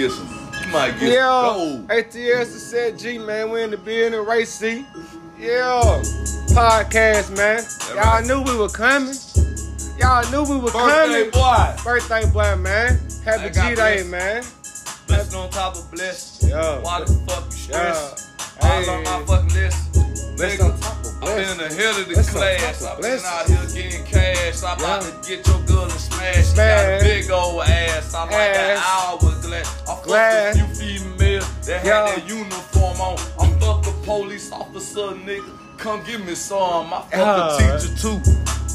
get some. You might get Yeah, gold. ATS said G man, we in the building, Ray C. Yeah, podcast man. Y'all right. knew we were coming. Y'all knew we were Birthday coming. boy. Birthday boy, man. Happy G Day, blessed. man. Blessed on top of blessed. Yeah. Why the fuck you stress? Yeah. All on my fucking list. Nigga, on top of been blessed. in the head of the Blessed on class. I've been out here getting cash. I'm about to get your girl and smash. She got a big old ass. I'm like an hourglass. I Glass. a few females that Yeah. had their uniform on. I'm fuck a police officer, nigga. Come give me some. I fuck Yeah. a teacher too.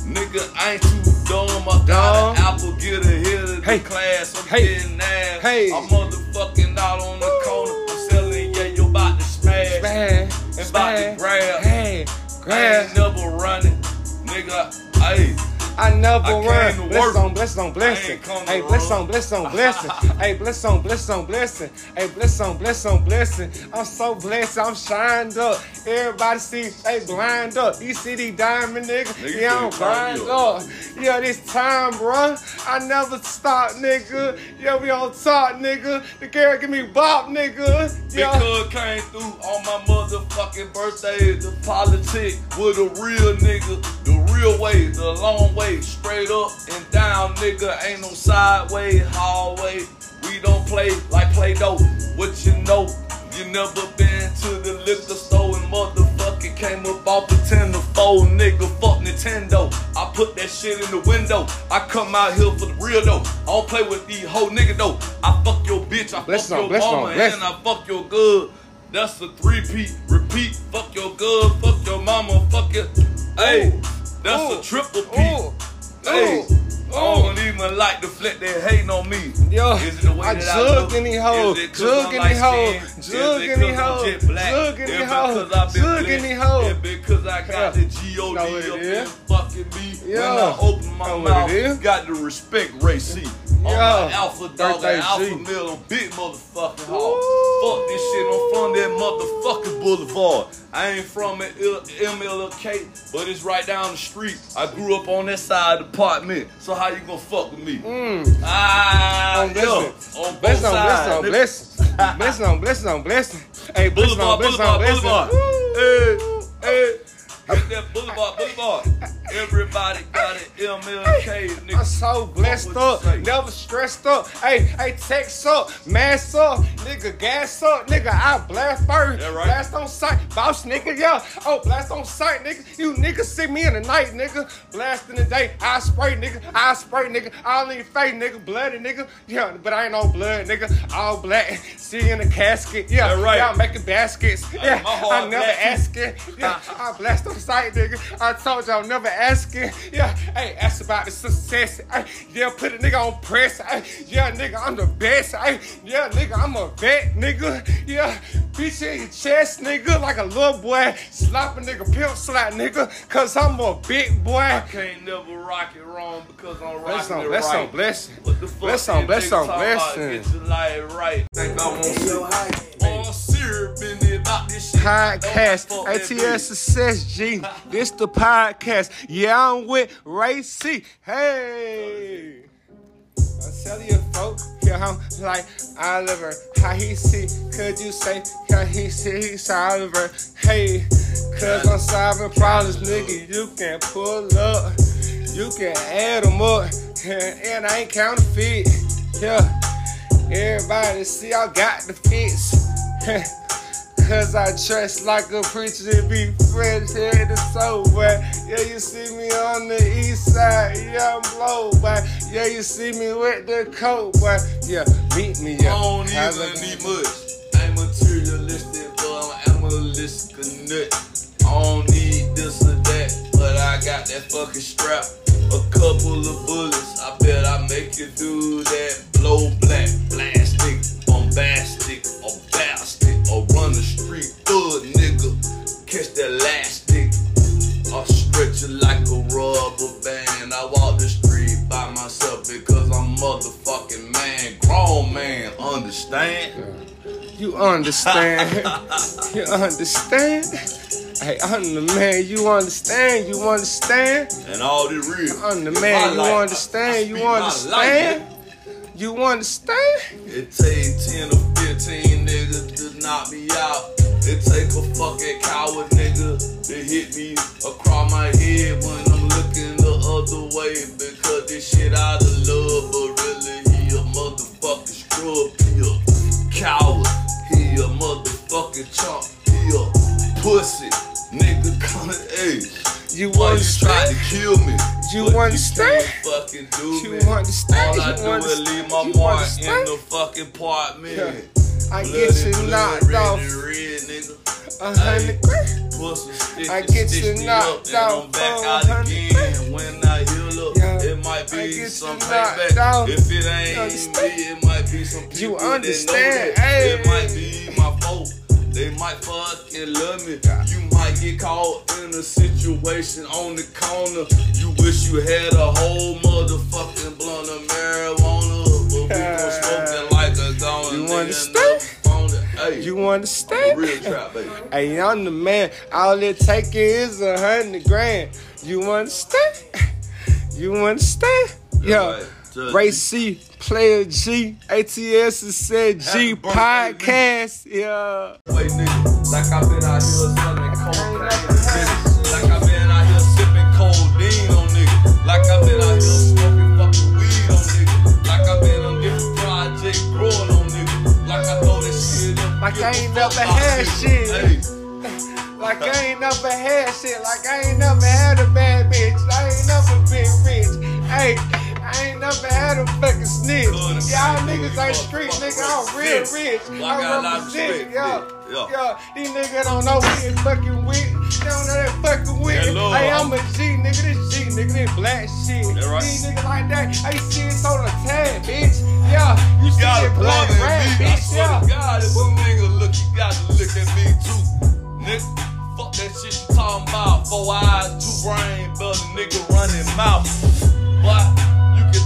Nigga, I ain't too dumb. I got an apple, get ahead of Hey. the class. I'm Hey. getting ass. Hey. I'm motherfucking out on the corner. I'm selling, yeah, you about to smash. Smash, And about to grab. Hey, I grab. ain't never running. Nigga, hey. I never I run. Bless on, bless on, blessing. ain't come to Hey, bless on, bless on, blessing. hey, bless on, bless on, blessing. Hey, bless on, bless on, blessing. I'm so blessed. I'm shined up. Everybody see, they blind up. You see these diamond nigga? Nigga yeah, I'm blind up. Yeah, this time, bruh. I never stop, nigga. Yeah, we on top, nigga. The girl give me bop, nigga. Yeah. Because came through on my motherfucking birthday. The politic with a real nigga. The real way, the long way. Straight up and down, nigga. Ain't no sideways, hallway. We don't play like Play Doh. What you know? You never been to the liquor store and motherfucking came up off the tender fold, nigga. Fuck Nintendo. I put that shit in the window. I come out here for the real though. I don't play with these whole nigga though. I fuck your bitch. I Bless fuck on, your on, mama bless and I fuck your good. That's a three-peat. Repeat. Fuck your good. Fuck your mama. Fuck your. Hey. That's Ooh. a triple P. Ooh. Hey, Ooh. I don't even like the flick they hating on me. Yo, Is it the way I that jug look? in these hoes, Is it 'cause jug I'm in these hoes, light-skinned? jug Is it in these 'cause I'm hoes, jet black? jug in Is these it hoes, 'cause I've been jug in blessed? these hoes. Is because I got Yeah. the G-O-D Know what it up in fucking me? Yeah. When I open my Know mouth, got to respect Ray C. On Yeah. my alpha dog, and alpha mill on big motherfucking hog. Fuck this shit, I'm from that motherfucking boulevard. I ain't from an MLK, but it's right down the street. I grew up on that side of the apartment, so how you gonna fuck with me? Mm. Ah, On yeah, blessing. on both Blessing on, sides. blessing on, blessing. Blessing on, blessing on, blessing. Hey, blessing on, Boulevard, blessing on, blessing. Boulevard. Hey, hey. Hit that Boulevard, Boulevard. Everybody got an MLK, nigga. I'm so blessed up, never stressed up. Hey, hey, text up, mask up, nigga, gas up, nigga. I blast first, Yeah, right. blast on sight, boss nigga, yeah. Oh, blast on sight, nigga. You niggas see me in the night, nigga. Blast in the day, I spray, nigga. I spray, nigga. I don't need fake, nigga. Bloody, nigga. Yeah, but I ain't no blood, nigga. All black. See in the casket, yeah. Yeah, right. Yeah, I'm making baskets, yeah. I never too. asking, yeah. I blast on sight, nigga. I told y'all never asking, yeah. Hey, ask about the success. Hey, yeah, put a nigga on press. Hey, yeah, nigga, I'm the best. Hey, yeah, nigga, I'm a vet, nigga. Yeah, bitch in your chest, nigga, like a little boy. Slap a nigga, pimp slap, nigga, cause I'm a big boy. I can't never rock it wrong because I'm Bless rocking on, it bless right. on, bless. What the fuck? Bless on, these bless on, talking bless on. Get your life right. Think I want all syrup in it about this shit. This podcast. ATS Success G. This the podcast. Yeah, I'm with Ray C. Hey. I tell you, folks, yeah, I'm like Oliver. How he see? Could you say how he see? He's Oliver. Hey, cause I'm solving problems, nigga. You can pull up, you can add them up, and I ain't counterfeit. Yeah, everybody see I got the fits. Cause I dress like a preacher to be fresh head to soul, but yeah, you see me on the east side, yeah, I'm blow, but yeah, you see me with the coat, but yeah, meet me, up. I don't even need much. I'm materialistic, but I'm animalistic nut. I don't need this or that, but I got that fucking strap. A couple of bullets, understand? you understand? Hey, I'm the man. You understand? You understand? And all this real. I'm the man. my You life. I- I understand? You understand? You understand? It take 10 or 15 niggas to knock me out. It take a fucking coward nigga to hit me across my head when I'm looking the other way. You you tried to kill me? You understand? You fucking do You me. understand? All I You do is understand? leave my You mark understand? in the fucking apartment. Yeah. I get you Bloody, knocked bloody, off red, nigga. a hundred grand. Stitch I get you knocked and I'm out back out again. When I heal up, Yeah. it might be some payback. out. If it ain't understand? me, it might be some people You that know understand? that. Hey. It might be my fault. They might fucking love me. You might get caught in a situation on the corner. You wish you had a whole motherfucking blunt of marijuana. But we gon' smoke it like a gone. You understand? never found it. Hey, You understand? real trap, baby. Hey, I'm the man. All it take is a hundred grand. You understand? You understand? Yo. Judge Ray G. C, Player G, ATS has said G podcast. Yeah. Wait, nigga, like I've been out here selling cocaine on. Like I've been out here sipping codeine on niggas. Like I've been out here smoking fucking weed on niggas. Like I've been on different projects growing on niggas. Like I throw this shit up. Like give I a ain't fuck never had shit. Hey, Like I ain't never had shit. Like I ain't never had a bad a snitch. Y'all niggas ain't street nigga. I'm real rich. I got a I'm lot of representing. respect, Yo, these niggas don't know who they fucking with. They don't know they fucking with. Hey, I'm a G nigga. This G nigga. This black shit. That right. These niggas like that. I see it on the tag, bitch. Yeah, you, see got a it black rap, in me. I bitch. swear Yeah. to God, if a nigga look, you got to look at me too. Nigga, fuck that shit you talking about. Four eyes, two brain, but a nigga running mouth. Can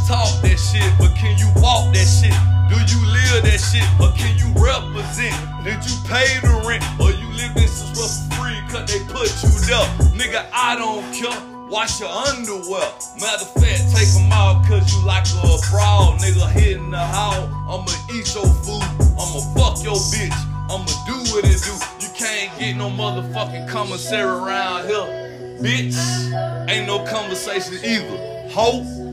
talk that shit, but can you walk that shit? Do you live that shit, or can you represent? Did you pay the rent, or you live this for free, cause they put you there? Nigga, I don't care. Wash your underwear. Matter of fact, take them out cause you like a fraud. Nigga hitting the house. I'ma eat your food. I'ma fuck your bitch. I'ma do what it do. You can't get no motherfucking commissary around here. Bitch. Ain't no conversation either. Ho.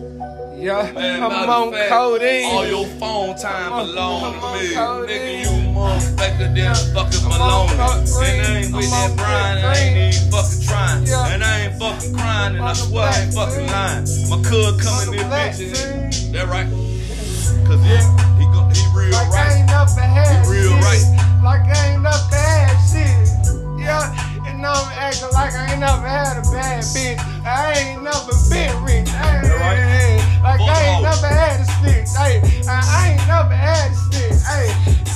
Yeah, Man, I'm on fact, codeine. All your phone time I'm belong to me. Nigga, you motherfucker than fucking Maloney. And I ain't with that Brian, I ain't even fucking trying. Yeah. And I ain't fucking crying, and I swear I ain't fucking lying. My cuz coming in bitch, and that right? Cause yeah, he, go, he real Like I right. ain't never had He real shit. right. Like I ain't never had shit. Yeah, now I'm acting like I ain't never had a bad bitch. I ain't never been rich. Hey, That right. Like I ain't never had a stick. Hey, I, I ain't never had a stick. Hey,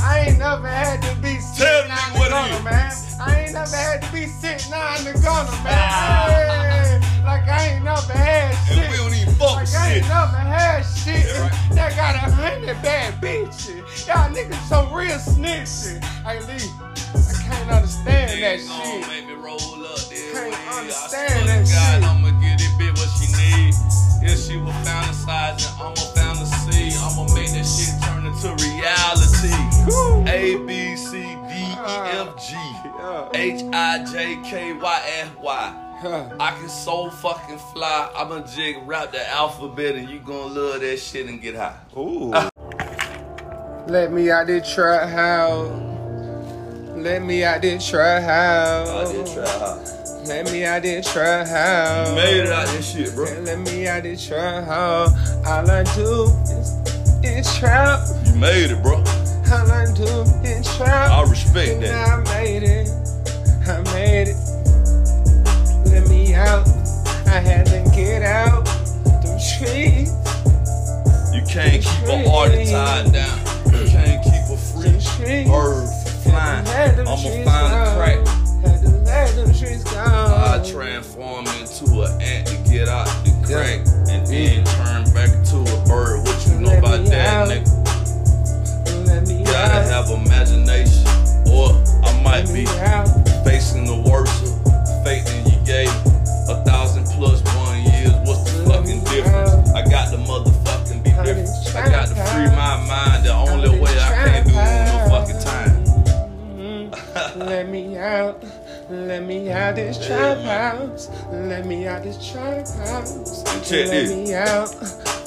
I ain't never had to be sitting on the corner, man. I ain't never had to be sitting on the corner, man. Ah. Hey, like I ain't never had shit. And we don't even fuck Like with I ain't never had shit Yeah, right. that got a hundred bad bitches. Y'all niggas some real snitches. Hey Lee, I can't understand that shit. make me roll up this Can't way. I understand to that God, shit. I'ma get it bitch what she need. If she was fantasizing, I'ma fantasy. I'ma make that shit turn into reality. Whew. A B C D E ah. F G. H I J K Y F Y. I can so fucking fly. I'ma jig rap the alphabet and you gonna love that shit and get high. Ooh. Let me out there try how. Let me out there try how. I did try high. Let me out try how. You made it out this shit, bro. Let me out there try how. All I do is, is trap. You made it, bro. All I do is trap. I respect And that. I made it. I made it. Let me out. I had to get out the trees. You can't keep an artist tied down. You can't keep a free bird Had them I'ma trees find a crack. Had to let them trees go. I transform into an ant to get out the crack. And then mm. turn back to a bird. What you know Let about that, out. nigga? Let me Gotta out. have imagination. Or I might Let be out. facing the worst of fate than you gave. Let me out this trap house. Let me out this trap house. Check Let this. me out.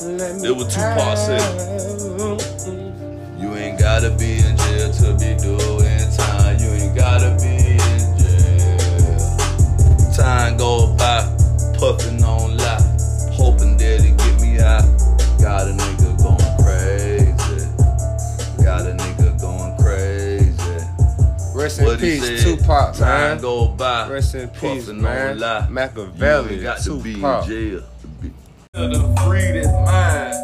Let me It was Tupac said. out. You ain't gotta be in jail to be doing time. You ain't gotta be in jail. Time go by, puffing Rest in What peace, said, Tupac, Time man. go by, Rest in peace, puffing man. on life. Machiavelli, You ain't got to be in Tupac. jail to be. To free this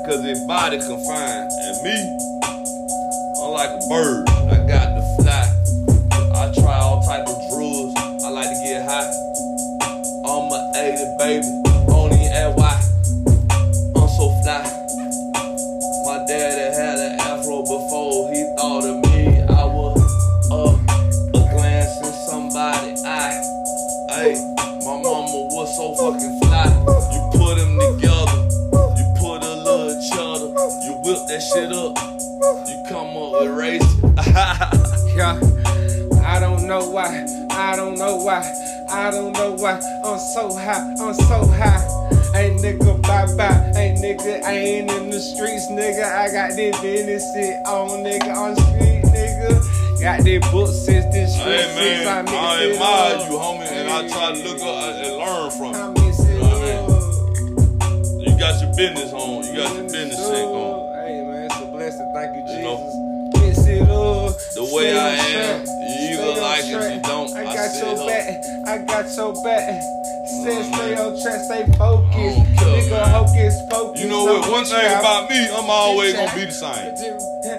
cause his body confined. And me, I'm like a bird. Fly. You put them together, you put a little cheddar, you whip that shit up, you come up with racing. Yeah, I don't know why. I don't know why. I don't know why. I'm so high. I'm so high. Ain't nigga, bye bye. ain't nigga, I ain't in the streets, nigga. I got this business shit on, nigga, on street, nigga. Got this book since this street Hey man, I admire you, homie, and I try to look up got your business on, you got your business shit going. Hey man, it's a blessing. Thank you, You know, Mix it up. The way I am, you either on like it, you don't. I I got your ho. back. I got your back. Stay oh, on track, stay focused. I don't care, Nigga, hocus pocus. You know what? One thing about me, I'm always gonna be the same.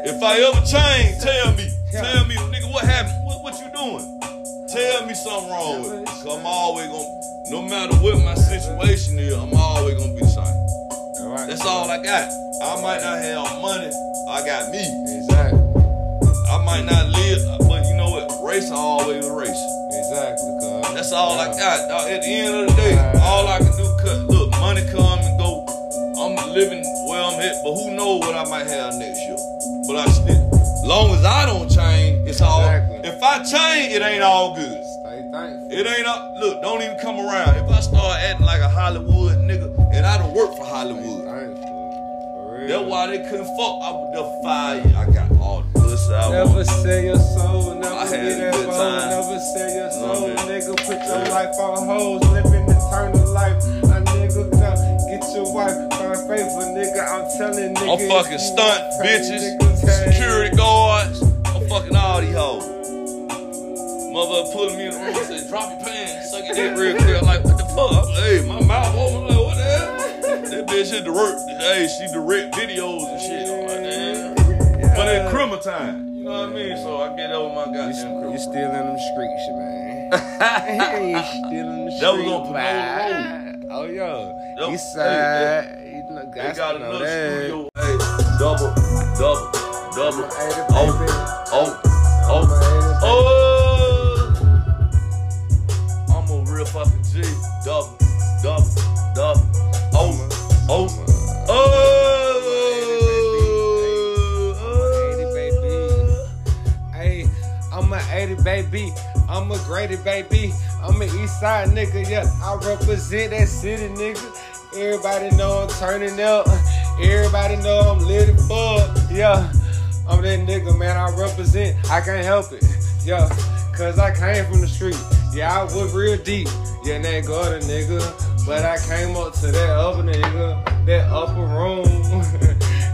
If I ever change, tell me. Tell me, nigga, what happened? What, what you doing? Tell me something wrong with me. Cause I'm always gonna, no matter what my situation is, I'm always gonna be the same. Alright. That's all I got. I might not have money. I got me. Exactly. I might not live, but you know what? Race always a race. Exactly, cuz. That's all I got. Dog. At the end of the day, all I can do, cut. Look, money come and go. I'm living where I'm at, but who knows what I might have next year? But I still, long as I don't change, it's all. Exactly. If I change, it ain't all good. Stay thankful. It ain't all. Look, don't even come around. If I start acting like a Hollywood nigga, and I don't work for Hollywood, thankful. For real. that's why they couldn't fuck. I would just fire. I got all the pussy I Never want. sell your soul, never I had get that time. never sell your soul, mean? nigga. Put your Yeah. life on hold, living eternal life. A nigga now get your wife, find favor, nigga. I'm telling nigga. I'm fucking stunt bitches, niggas, hey. security guards. I'm fucking all these hoes. Mother pulling me in the room and said, drop your pants, suck your dick real quick. I'm like, what the fuck? I'm like, hey, my mouth open. Bitch hit direct, hey, she direct videos and shit. I'm like, damn. But it's criminal time. You know what I mean? So I get over my You, goddamn you criminal. still in them streets, man. you still in the streets. That was on Pomona Oh, yo. Yep. East Hey, side. You They guys got another studio. Hey, double, double, double. Oh, oh, oh, hater, oh, oh. I'm a real fucking G. Double, double. Oh, oh. Hey, I'm a 80 baby. I'm a grady baby. I'm an east side nigga, yeah. I represent that city, nigga. Everybody know I'm turning up. Everybody know I'm lit fuck. Yeah. I'm that nigga, man. I represent. I can't help it. Yeah. Cause I came from the street. Yeah, I was real deep. Yeah, that gutter nigga. But I came up to that other nigga, that upper room.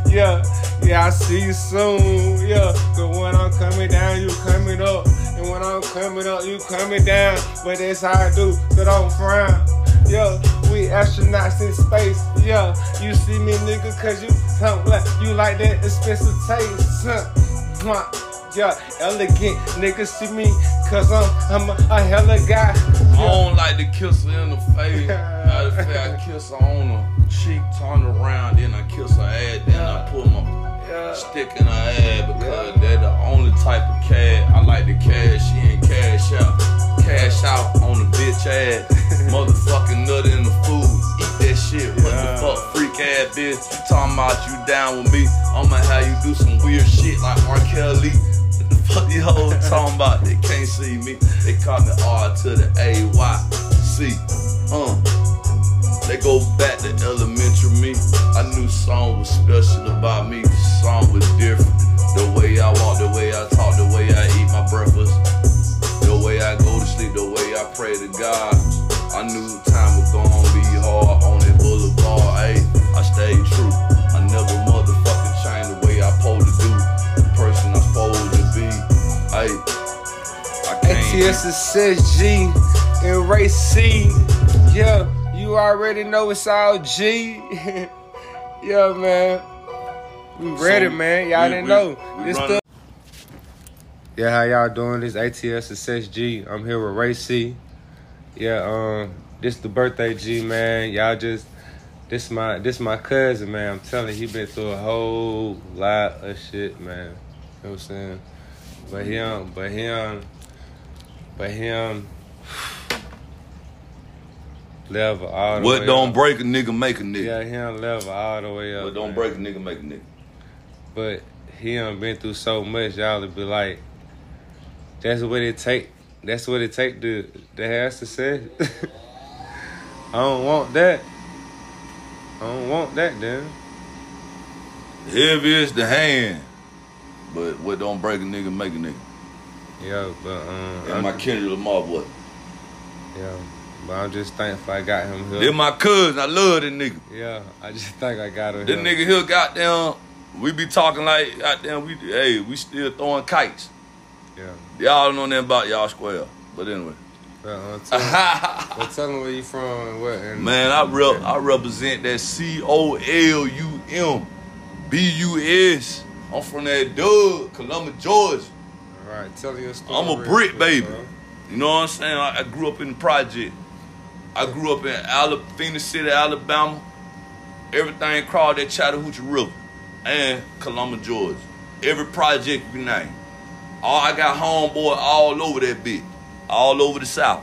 yeah, yeah, I see you soon. Yeah, cause when I'm coming down, you coming up. And when I'm coming up, you coming down. But that's how I do, so don't frown. Yeah, we astronauts in space. Yeah, you see me, nigga, cause you something like you like that expensive taste. Yeah, elegant niggas see me, cause I'm I'm a, a hella guy. I don't like to kiss her in the face. Matter of fact, I kiss her on the cheek, turn around, then I kiss her ass, then I put my Yeah. stick in her ass because they're the only type of cat I like to cash in, cash out. Cash out on the bitch ass. Motherfucking nut in the food. Eat that shit. What Yeah. the fuck, freak ass bitch? You talking about you down with me? I'ma have you do some weird shit like R. Kelly. Talking about they can't see me. They call me R to the A Y C. Uh. They go back to elementary me. I knew song was special about me. The song was different. The way I walk, the way I talk, the way I eat my breakfast, the way I go to sleep, the way I pray to God. I knew time was gonna be hard on that boulevard. Hey, I stayed true. I can't. ATS success G and Ray C. Yeah, you already know it's all G. yeah, man. We ready, So, man. Y'all we- didn't we- know. we the yeah, how y'all doing? This ATS success G. I'm here with Ray C. Yeah, um, this the birthday G, man. Y'all just this my this my cousin, man. I'm telling you, he been through a whole lot of shit, man. You know what I'm saying? But he him, but he him, but him level all the What way don't up. break a nigga make a nigga. Yeah, him level all the way up. What don't man. break a nigga make a nigga. But he done been through so much, y'all to be like, that's what it take. That's what it take to to have success. I don't want that. I don't want that, then. Heavy is the hand. But what don't break a nigga make a nigga. Yeah, but um, And I'm, my Kendrick Lamar boy. yeah, but I'm just thankful I got him here. They're my cousin. I love that nigga. yeah, I just think I got him. This here. nigga here, goddamn, we be talking like, goddamn, we, hey, we still throwing kites. Yeah, Y'all don't know nothing about y'all square. But anyway. but, uh, tell, him, tell him where you from and what. And, Man, I rep, I represent that C O L U M B U S. I'm from that Doug, Columbus, Georgia. Right, tell your story. I'm a brick baby. bro. You know what I'm saying? I, I grew up in the project. I grew up in Alabama, Phenix City, Alabama. Everything crawled that Chattahoochee River and Columbus, Georgia. Every project you name. All I got homeboy all over that bitch. All over the South.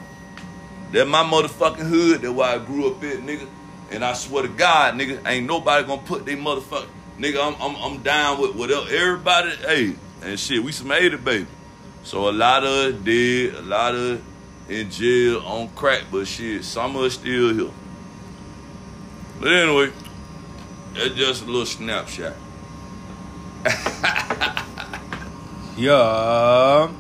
That my motherfucking hood. That's why I grew up in, nigga. And I swear to God, nigga, ain't nobody gonna put they motherfucking nigga. I'm I'm, I'm down with whatever everybody. Hey, and shit, we some made it, baby. So a lot of us dead, a lot of in jail on crack, but shit, some of us still here. But anyway, that's just a little snapshot. Yeah.